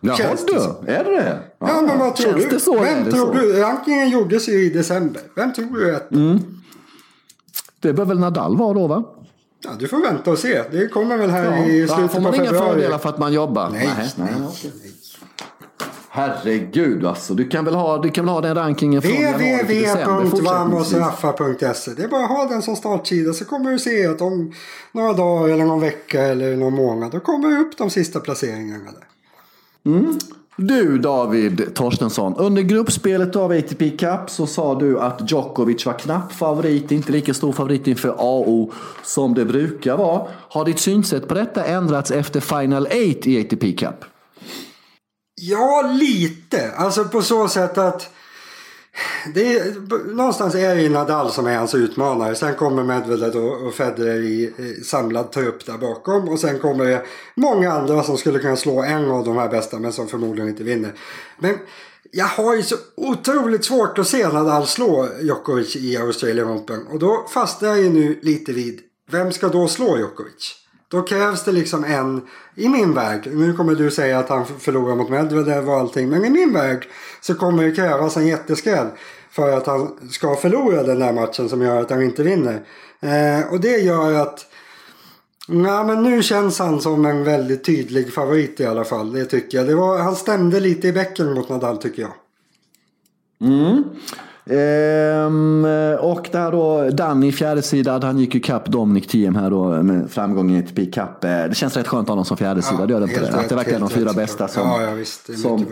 Jaha du, är det det? Ja, men vad tror du? det så? Vem tror så? du? Rankingen gjordes ju i december. Vem tror du att... Det bör väl Nadal vara då va? Ja, du får vänta och se. Det kommer väl här i Ja, slutet får på man inga februari. fördelar för att man jobbar? Nej, nej, nej. Herregud alltså. Du kan väl ha, du kan väl ha den rankingen från www.vamosraffa.se Det är bara att ha den som startsida så kommer du se att om några dagar eller någon vecka eller någon månad då kommer upp de sista placeringarna där. Mm. Du David Torstensson, under gruppspelet av ATP Cup så sa du att Djokovic var knapp favorit, inte lika stor favorit inför AO som det brukar vara. Har ditt synsätt på detta ändrats efter Final 8 i ATP Cup? Ja, lite. Alltså på så sätt att det är, någonstans är det ju Nadal som är hans utmanare. Sen kommer Medvedev och, och Federer i eh, samlad trupp där bakom. Och sen kommer det många andra som skulle kunna slå en av de här bästa men som förmodligen inte vinner. Men jag har ju så otroligt svårt att se Nadal slå Djokovic i Australian Open. Och då fastnar jag ju nu lite vid vem ska då slå Djokovic? Då krävs det liksom en, i min värld, nu kommer du säga att han förlorar mot Medvedev och allting, men i min värld så kommer det krävas en jätteskräll för att han ska förlora den där matchen som gör att han inte vinner. Eh, och det gör att, Ja, men nu känns han som en väldigt tydlig favorit i alla fall, det tycker jag. Det var, han stämde lite i bäcken mot Nadal tycker jag. Mm. Ehm, och där då Danny fjärdesidad, han gick ju kapp Dominic Thiem här då med framgång i ATP Cup. Eh, Det känns rätt skönt att ha någon som fjärdesida, det gör det inte helt det? Att rätt, det verkligen är de helt fyra rätt, bästa som... Ja, ja visst, det är som mycket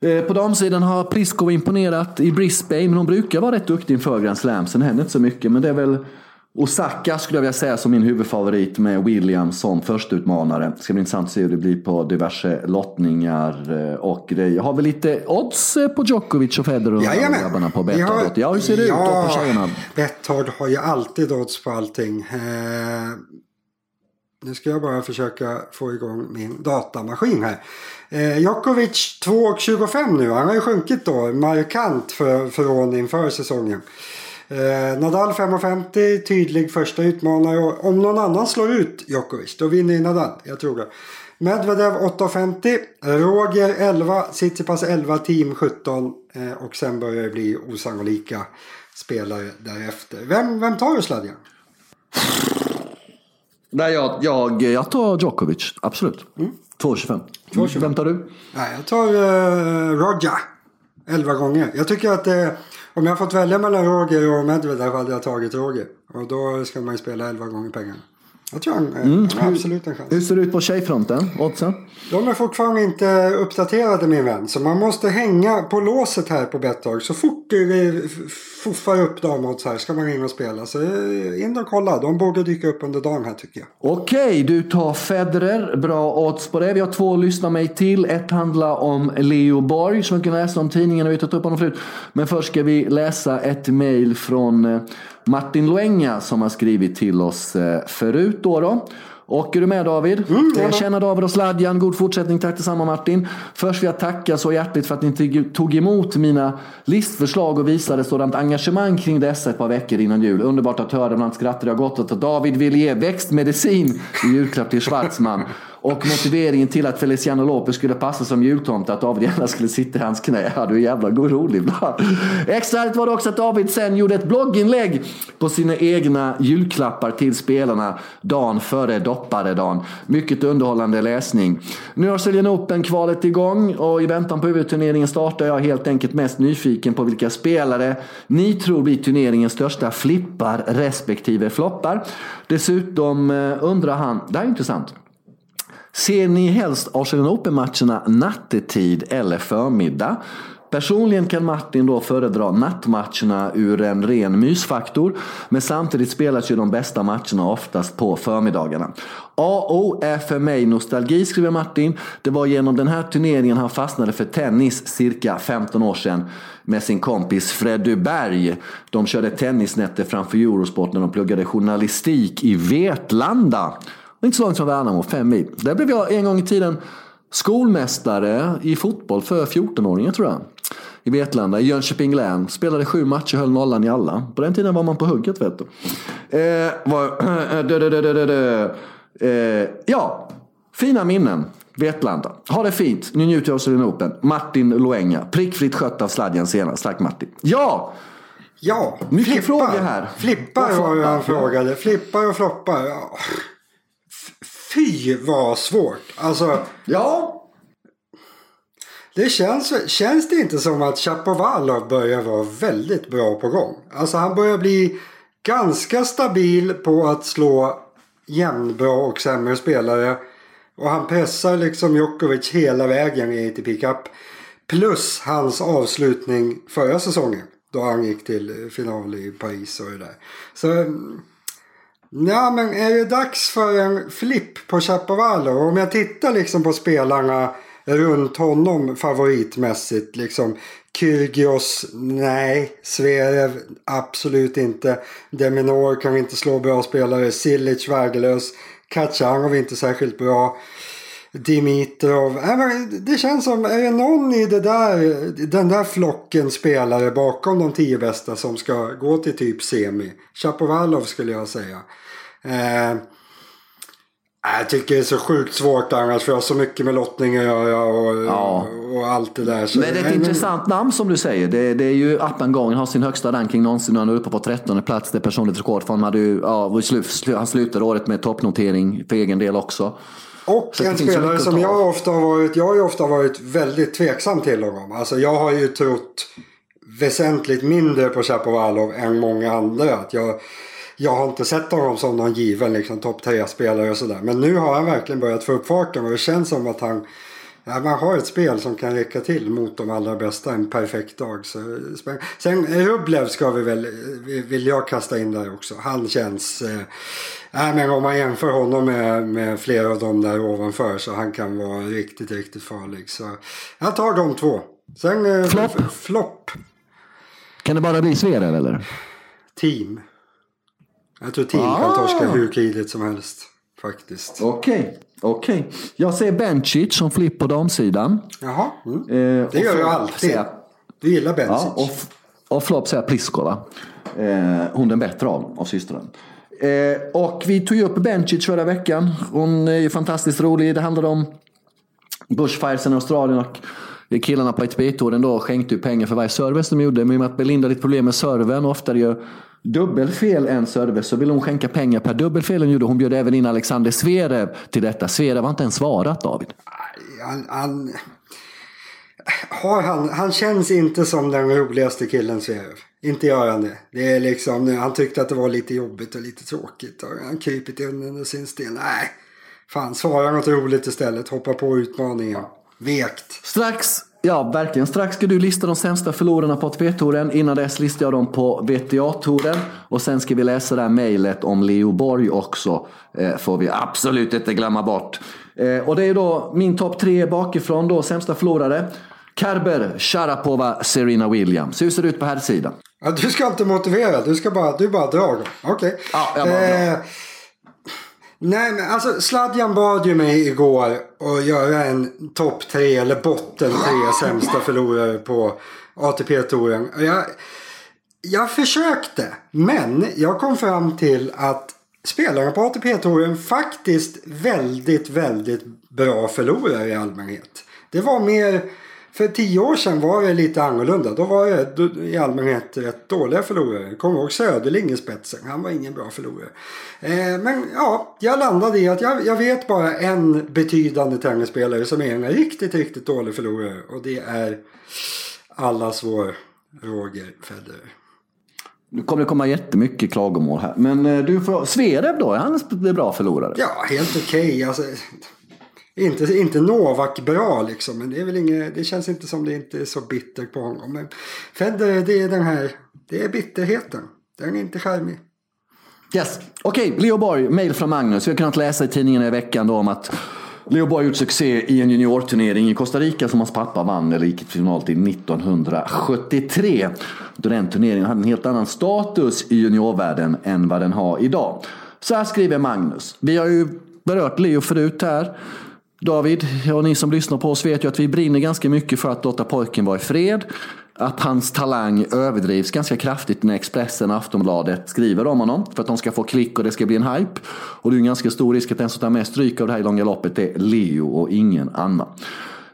bra. Eh, På damsidan har Pliskova imponerat i Brisbane, men hon brukar vara rätt duktig inför Grand Slam. Sen händer inte så mycket, men det är väl Osaka skulle jag vilja säga som min huvudfavorit med Williams som första utmanare. Det ska bli intressant att se hur det blir på diverse lottningar eh, och grejer. Har vi lite odds eh, på Djokovic och Federer och Jajamän. grabbarna på Betthard? har- Ja, hur ser det ut då på tjejerna? Betthard har ju alltid odds på allting. Eh, nu ska jag bara försöka få igång min datamaskin här. Eh, Djokovic 2,25 nu. Han har ju sjunkit då markant för, från inför säsongen. Eh, Nadal 5,50. Tydlig första utmanare. Om någon annan slår ut Djokovic då vinner ju Nadal. Jag tror det. Medvedev 8,50. Roger 11. Tsitsipas 11. Team 17. Eh, och sen börjar det bli osannolika spelare därefter. Vem, vem tar du Sladjan? Nej, jag, jag, jag tar Djokovic, absolut. 2,25. 2,25. Vem tar du? Nej, jag tar uh, Roger. 11 gånger. Jag tycker att eh, om jag fått välja mellan Roger och Medvedev hade jag tagit Roger. Och då ska man ju spela 11 gånger pengarna. Jag tror han, eh, han har absolut en chans. Hur ser det ut på tjejfronten? Oddsen? De är fortfarande inte uppdaterade min vän. Så man måste hänga på låset här på Betthard. Så fort f- fuffar upp så här ska man in och spela. Så eh, in och kolla. De borde dyka upp under dagen här tycker jag. Okej, du tar Federer. Bra odds på det. Vi har två att lyssna mig till. Ett handlar om Leo Borg som vi kan läsa om tidningen. Vi har tagit upp honom förut. Men först ska vi läsa ett mejl från eh, Martin Loenga som har skrivit till oss eh, förut. Då då. Och är du med David? Mm, Tjena David och Sladjan, god fortsättning. Tack detsamma Martin. Först vill jag tacka så hjärtligt för att ni tog- tog emot mina listförslag och visade sådant engagemang kring dessa ett par veckor innan jul. Underbart att höra, bland annat skrattade jag gott åt att David vill ge växtmedicin i julklapp till Schwarzman. Och motiveringen till att Feliciano Lopez skulle passa som jultomte, att David gärna skulle sitta i hans knä. Ja, du är jävla god rolig ibland. Extra härligt var det också att David sen gjorde ett blogginlägg på sina egna julklappar till spelarna dagen före dopparedagen. Mycket underhållande läsning. Nu har Australian Open-kvalet igång och i väntan på huvudturneringen startar jag helt enkelt mest nyfiken på vilka spelare ni tror blir turneringens största flippar respektive floppar. Dessutom eh, undrar han, det här är intressant. Ser ni helst Arsenal Open-matcherna nattetid eller förmiddag? Personligen kan Martin då föredra nattmatcherna ur en ren mysfaktor. Men samtidigt spelas ju de bästa matcherna oftast på förmiddagarna. AO är för mig nostalgi, skriver Martin. Det var genom den här turneringen han fastnade för tennis cirka 15 år sedan med sin kompis Freddy Berg. De körde tennisnätter framför Eurosport när de pluggade journalistik i Vetlanda. Inte så långt från Värnamo, fem mil. Där blev jag en gång i tiden skolmästare i fotboll för 14-åringar tror jag. I Vetlanda, i Jönköping län. Spelade sju matcher, höll nollan i alla. På den tiden var man på hugget vet du. Eh, var, dö, dö, dö, eh, ja, fina minnen. Vetlanda. Ha det fint. Nu njuter jag av Australian Open. Martin Loenga. Prickfritt skött av sladjan senast. Tack Martin. Ja! Ja, Mycket flippar. frågor här. Flippar Och var floppar. frågade. Flippar och floppar. Ja. Fy vad svårt. Alltså, Ja, det känns, känns det inte som att Chapovalov börjar vara väldigt bra på gång? Alltså han börjar bli ganska stabil på att slå jämnbra och sämre spelare. Och han pressar liksom Djokovic hela vägen i ATP Cup. Plus hans avslutning förra säsongen. Då han gick till final i Paris och det där. Så Ja men är det dags för en flipp på Chapovalov? Om jag tittar liksom på spelarna runt honom favoritmässigt. Liksom Kyrgios, nej. Zverev, absolut inte. Deminor kan inte slå bra spelare. Silic, värdelös. Kachanov inte särskilt bra. Dimitrov. Det känns som, är det någon i det där, den där flocken spelare bakom de tio bästa som ska gå till typ semi? Chapovalov skulle jag säga. Eh, jag tycker det är så sjukt svårt annars för jag har så mycket med lottning att göra och, Ja. och allt det där. Så Men det är ett men- intressant namn som du säger. Det, det är ju Appengången har sin högsta ranking någonsin och han är uppe på 13 plats. Det är personligt rekord för han, hade ju, ja, han slutade året med toppnotering för egen del också. Och Så en spelare som jag ofta har varit, jag har ju ofta varit väldigt tveksam till honom. Alltså jag har ju trott väsentligt mindre på Chapovalov än många andra. Att jag, jag har inte sett honom som någon given liksom, topp tre-spelare och sådär. Men nu har han verkligen börjat få upp farten och det känns som att han Ja, man har ett spel som kan räcka till mot de allra bästa en perfekt dag. Så, Sen Rublev ska vi väl, vill jag kasta in där också. Han känns, eh, nej, men om man jämför honom med, med flera av dem där ovanför så han kan vara riktigt, riktigt farlig. Så jag tar de två. Sen eh, Flopp. f- flopp, Kan det bara bli Zverev eller? team. Jag tror team Ah. kan torska hur tidigt som helst. Faktiskt. Okej, okej. Jag ser Bencic som flipp på damsidan. Jaha, mm. Eh, det gör jag alltid. jag- Du gillar Benzic. Ja, och, och flopp säger Pliskova. Eh, hon den bättre av, av systrarna. Eh, och vi tog ju upp Bencic förra veckan. Hon är ju fantastiskt rolig. Det handlade om Bushfires i Australien och killarna på ATP-touren då skänkte ju pengar för varje service de gjorde. Men i och med att Belinda hade ett problem med serven och ofta gör dubbelfel en service så ville hon skänka pengar per dubbelfel hon gjorde. Hon bjöd även in Alexander Zverev till detta. Zverev har inte ens svarat David. han, han, har han, han känns inte som den roligaste killen Zverev. Inte gör han det. Det är liksom, han tyckte att det var lite jobbigt och lite tråkigt. Och han krypit in under sin stil. Nej, fan svara något roligt istället. Hoppa på utmaningen. Vekt. Strax, ja verkligen, strax ska du lista de sämsta förlorarna på ATP-touren. Innan dess listar jag dem på VTA-touren. Och sen ska vi läsa det här mejlet om Leo Borg också. Eh, får vi absolut inte glömma bort. Eh, och det är då min topp tre bakifrån då, sämsta förlorare. Kerber, Sharapova, Serena Williams. Hur ser det ut på här sidan? Ja, du ska inte motivera. Du ska bara, du bara drar. Okej. Ja, jag bara drar. Eh, nej, men alltså Sladjan bad ju mig igår att göra en topp tre eller botten tre sämsta förlorare på ATP-touren. Jag, jag försökte, men jag kom fram till att spelarna på ATP-touren faktiskt väldigt, väldigt bra förlorare i allmänhet. Det var mer för tio år sedan var det lite annorlunda. Då var det i allmänhet rätt dåliga förlorare. Kommer ihåg Söderling i spetsen. Han var ingen bra förlorare. Eh, men ja, jag landade i att jag, jag vet bara en betydande tennisspelare som är en riktigt, riktigt dålig förlorare. Och det är allas vår Roger Federer. Nu kommer det komma jättemycket klagomål här. Men eh, du får... Zverev då? Är han en bra förlorare? Ja, helt okej. Okay. Alltså, inte, inte Novak bra liksom. Men det, är väl inget, det känns inte som det inte är så bittert på honom. Men Federer, det är den här, det är bitterheten. Den är inte charmig. Yes, okej, okay. Leo Borg, mail från Magnus. Vi har kunnat läsa i tidningarna i veckan då om att Leo Borg gjort succé i en juniorturnering i Costa Rica som hans pappa vann eller gick final till 1973. Då den turneringen hade en helt annan status i juniorvärlden än vad den har idag. Så här skriver Magnus. Vi har ju berört Leo förut här. David och ni som lyssnar på oss vet ju att vi brinner ganska mycket för att låta pojken vara i fred. Att hans talang överdrivs ganska kraftigt när Expressen och Aftonbladet skriver om honom. För att de ska få klick och det ska bli en hype. Och det är en ganska stor risk att den som tar mest stryk av det här i långa loppet är Leo och ingen annan.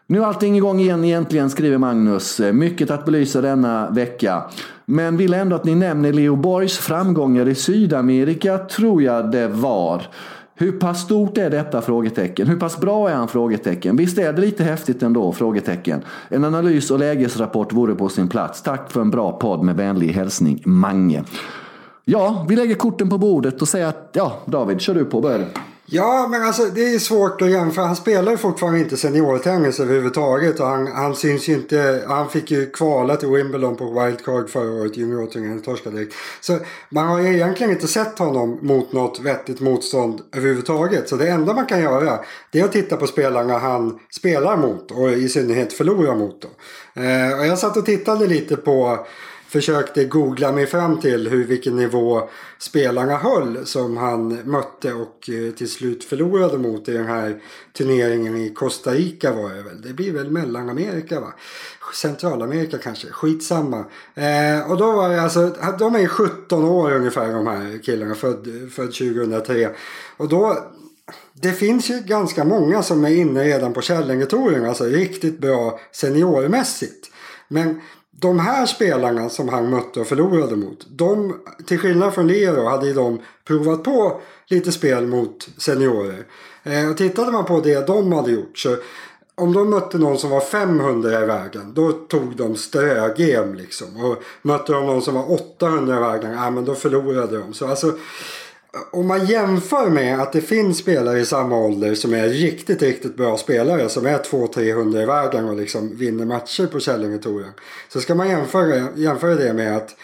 Nu är allting igång igen egentligen, skriver Magnus. Mycket att belysa denna vecka. Men vill ändå att ni nämner Leo Borgs framgångar i Sydamerika, tror jag det var. Hur pass stort är detta? frågetecken. Hur pass bra är han? frågetecken. Visst är det lite häftigt ändå? frågetecken. En analys och lägesrapport vore på sin plats. Tack för en bra podd med vänlig hälsning Mange. Ja, vi lägger korten på bordet och säger att ja, David, kör du på. Börja. Ja, men alltså det är svårt att jämföra. Han spelar ju fortfarande inte seniortennis överhuvudtaget. Och han, han syns ju inte. Han fick ju kvala till Wimbledon på wildcard förra året. Juniorturneringen torskade direkt. Så man har ju egentligen inte sett honom mot något vettigt motstånd överhuvudtaget. Så det enda man kan göra det är att titta på spelarna han spelar mot. Och i synnerhet förlorar mot. Då. Eh, och jag satt och tittade lite på försökte googla mig fram till hur, vilken nivå spelarna höll som han mötte och eh, till slut förlorade mot i den här turneringen i Costa Rica var det väl. Det blir väl Mellanamerika va? Centralamerika kanske, skitsamma. Eh, och då var det alltså, de är 17 år ungefär de här killarna, född, född 2003. Och då det finns ju ganska många som är inne redan på Källingetouren, alltså riktigt bra seniormässigt. Men de här spelarna som han mötte och förlorade mot. De, till skillnad från Lero hade ju de provat på lite spel mot seniorer. Eh, och tittade man på det de hade gjort så om de mötte någon som var 500 i vägen då tog de strögem. liksom. Och mötte de någon som var 800 i vägen, ja men då förlorade de. Så alltså om man jämför med att det finns spelare i samma ålder som är riktigt, riktigt bra spelare som är 200-300 i vägen och liksom vinner matcher på Källingetouren. Så ska man jämföra, jämföra det med att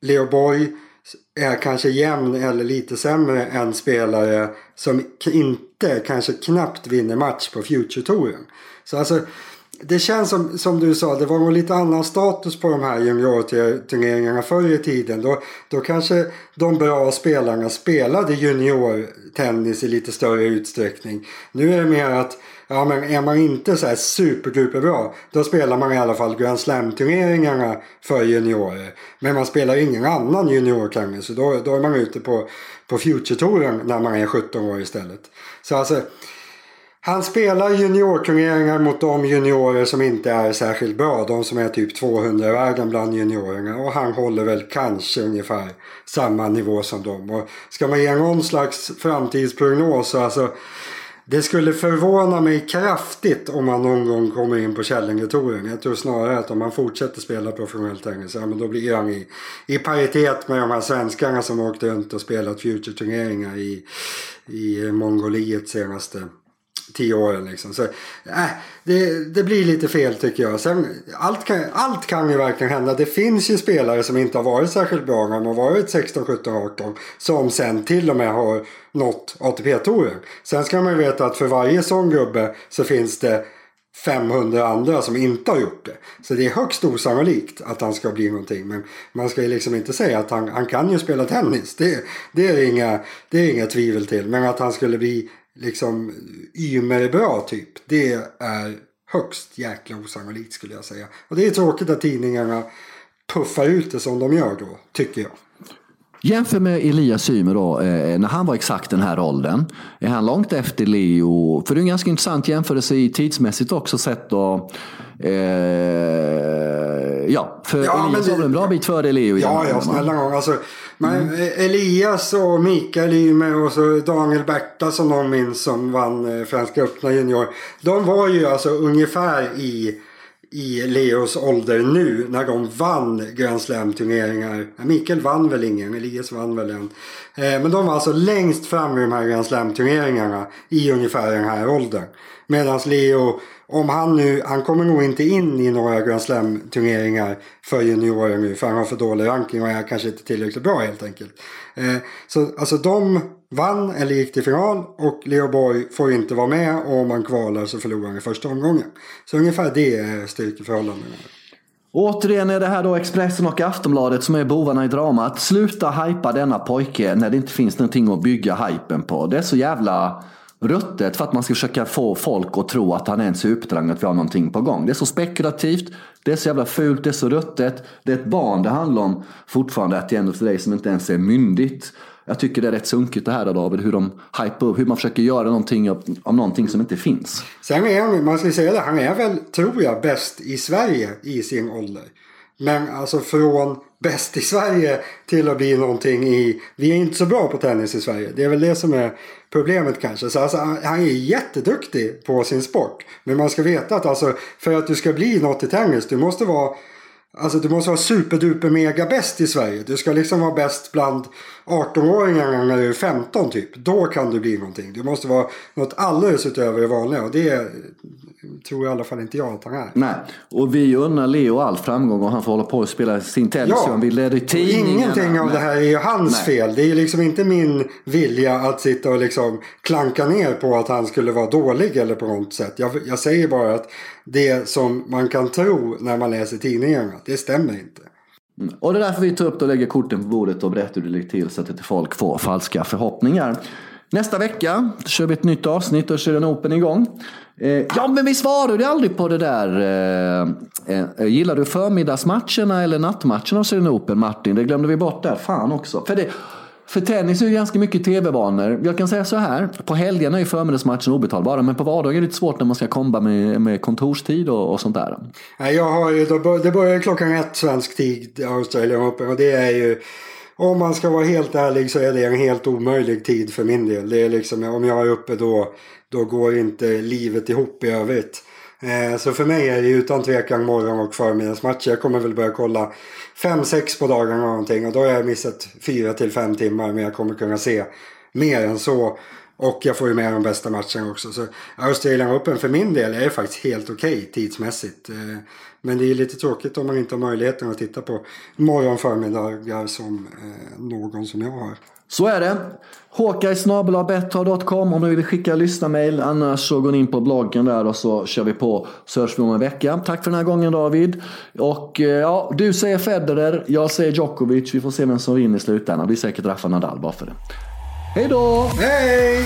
Leo Borg är kanske jämn eller lite sämre än spelare som inte, kanske knappt vinner match på Future-touren. Så alltså det känns som, som du sa, det var nog lite annan status på de här juniorturneringarna förr i tiden. Då, då kanske de bra spelarna spelade juniortennis i lite större utsträckning. Nu är det mer att Ja men är man inte så här superduperbra då spelar man i alla fall Grand Slam-turneringarna för juniorer. Men man spelar ingen annan juniortennis så då, då är man ute på, på Future-touren när man är 17 år istället. Så alltså han spelar juniorturneringar mot de juniorer som inte är särskilt bra. De som är typ 200 i vägen bland juniorerna. Och han håller väl kanske ungefär samma nivå som dem. Och ska man ge någon slags framtidsprognos så alltså. Det skulle förvåna mig kraftigt om han någon gång kommer in på Källingetouren. Jag tror snarare att om han fortsätter spela professionellt tennis, ja, men då blir han i, i paritet med de här svenskarna som åkte runt och spelat future-turneringar i, i Mongoliet senaste tio åren. Liksom. Så, äh, det, det blir lite fel tycker jag. Sen, allt, kan, allt kan ju verkligen hända. Det finns ju spelare som inte har varit särskilt bra när de har varit 16, 17, 18. Som sen till och med har nått ATP-touren. Sen ska man ju veta att för varje sån gubbe så finns det 500 andra som inte har gjort det. Så det är högst osannolikt att han ska bli någonting. Men man ska ju liksom inte säga att han, han kan ju spela tennis. Det, det, är inga, det är inga tvivel till. Men att han skulle bli liksom bra typ. Det är högst jäkla osannolikt skulle jag säga. Och det är tråkigt att tidningarna puffar ut det som de gör då, tycker jag. Jämför med Elias Ymer då, eh, när han var exakt den här åldern. Är han långt efter Leo? För det är en ganska intressant jämförelse i tidsmässigt också sett då. Eh, ja, för Ja, Elias det- var en bra bit före Leo? Ja, ja, snälla. Alltså, men, eh, Elias och Mikael Ymer och så Daniel Berta som någon minns som vann eh, Franska öppna junior. De var ju alltså ungefär i, i Leos ålder nu när de vann Grand Slam-turneringar. Mikael vann väl ingen, Elias vann väl en. Eh, men de var alltså längst fram i de här Grand Slam-turneringarna i ungefär den här åldern. Medan Leo, om han nu, han kommer nog inte in i några Grand Slam-turneringar för juniorer nu för han har för dålig ranking och är kanske inte tillräckligt bra helt enkelt. Eh, så alltså de vann eller gick till final och Leo Borg får inte vara med och om han kvalar så förlorar han i första omgången. Så ungefär det är styrkeförhållandena. Återigen är det här då Expressen och Aftonbladet som är bovarna i dramat. Sluta hypa denna pojke när det inte finns någonting att bygga hypen på. Det är så jävla ruttet för att man ska försöka få folk att tro att han är en supertalang, att vi har någonting på gång. Det är så spekulativt, det är så jävla fult, det är så ruttet. Det är ett barn det handlar om fortfarande, att det är för dig som inte ens är myndigt. Jag tycker det är rätt sunkigt det här då David, hur de hypar upp, hur man försöker göra någonting av, av någonting som inte finns. Sen är han, man ska säga det, han är väl, tror jag, bäst i Sverige i sin ålder. Men alltså från bäst i Sverige till att bli någonting i... Vi är inte så bra på tennis i Sverige. Det är väl det som är problemet kanske. Så alltså, han är jätteduktig på sin sport. Men man ska veta att alltså, för att du ska bli något i tennis, du måste vara... Alltså du måste vara superduper mega bäst i Sverige. Du ska liksom vara bäst bland 18-åringarna när du är 15 typ. Då kan du bli någonting. Du måste vara något alldeles utöver det vanliga. Och det tror i alla fall inte jag att han är. Nej, och vi unnar Leo all framgång och han får hålla på och spela sin tennis. Ja. Vi leder tidningarna. Ingenting av Nej. det här är ju hans Nej. fel. Det är ju liksom inte min vilja att sitta och liksom klanka ner på att han skulle vara dålig eller på något sätt. Jag, jag säger bara att det som man kan tro när man läser tidningarna, det stämmer inte. Mm. Och det är därför vi tar upp det och lägger korten på bordet och berättar hur det ligger till så att inte folk får falska förhoppningar. Nästa vecka kör vi ett nytt avsnitt och kör en Open igång. Eh, ja, men vi svarade aldrig på det där. Eh, eh, gillar du förmiddagsmatcherna eller nattmatcherna av Australian Open, Martin? Det glömde vi bort där. Fan också. För, det, för tennis är ju ganska mycket tv-vanor. Jag kan säga så här. På helgerna är ju förmiddagsmatchen obetalbara. Men på vardagar är det lite svårt när man ska komba med, med kontorstid och, och sånt där. Nej, Jag har ju, det börjar klockan ett svensk tid, Australian Open. Och det är ju, om man ska vara helt ärlig så är det en helt omöjlig tid för min del. Det är liksom, om jag är uppe då, då går inte livet ihop i övrigt. Eh, så för mig är det utan tvekan morgon och förmiddagsmatcher. Jag kommer väl börja kolla 5-6 på dagarna någonting. Och då har jag missat 4-5 timmar. Men jag kommer kunna se mer än så. Och jag får ju med de bästa matcherna också. Så Australian Open för min del är faktiskt helt okej tidsmässigt. Eh, men det är lite tråkigt om man inte har möjligheten att titta på morgon förmiddagar som eh, någon som jag har. Så är det. Håkaj.betthard.com om du vill skicka lyssnarmail. Annars så går ni in på bloggen där och så kör vi på. Så hörs vi om en vecka. Tack för den här gången David. Och eh, ja, du säger Federer, jag säger Djokovic. Vi får se vem som vinner i slutändan. Det blir säkert Rafa Nadal bara för det. Hej då! Hej!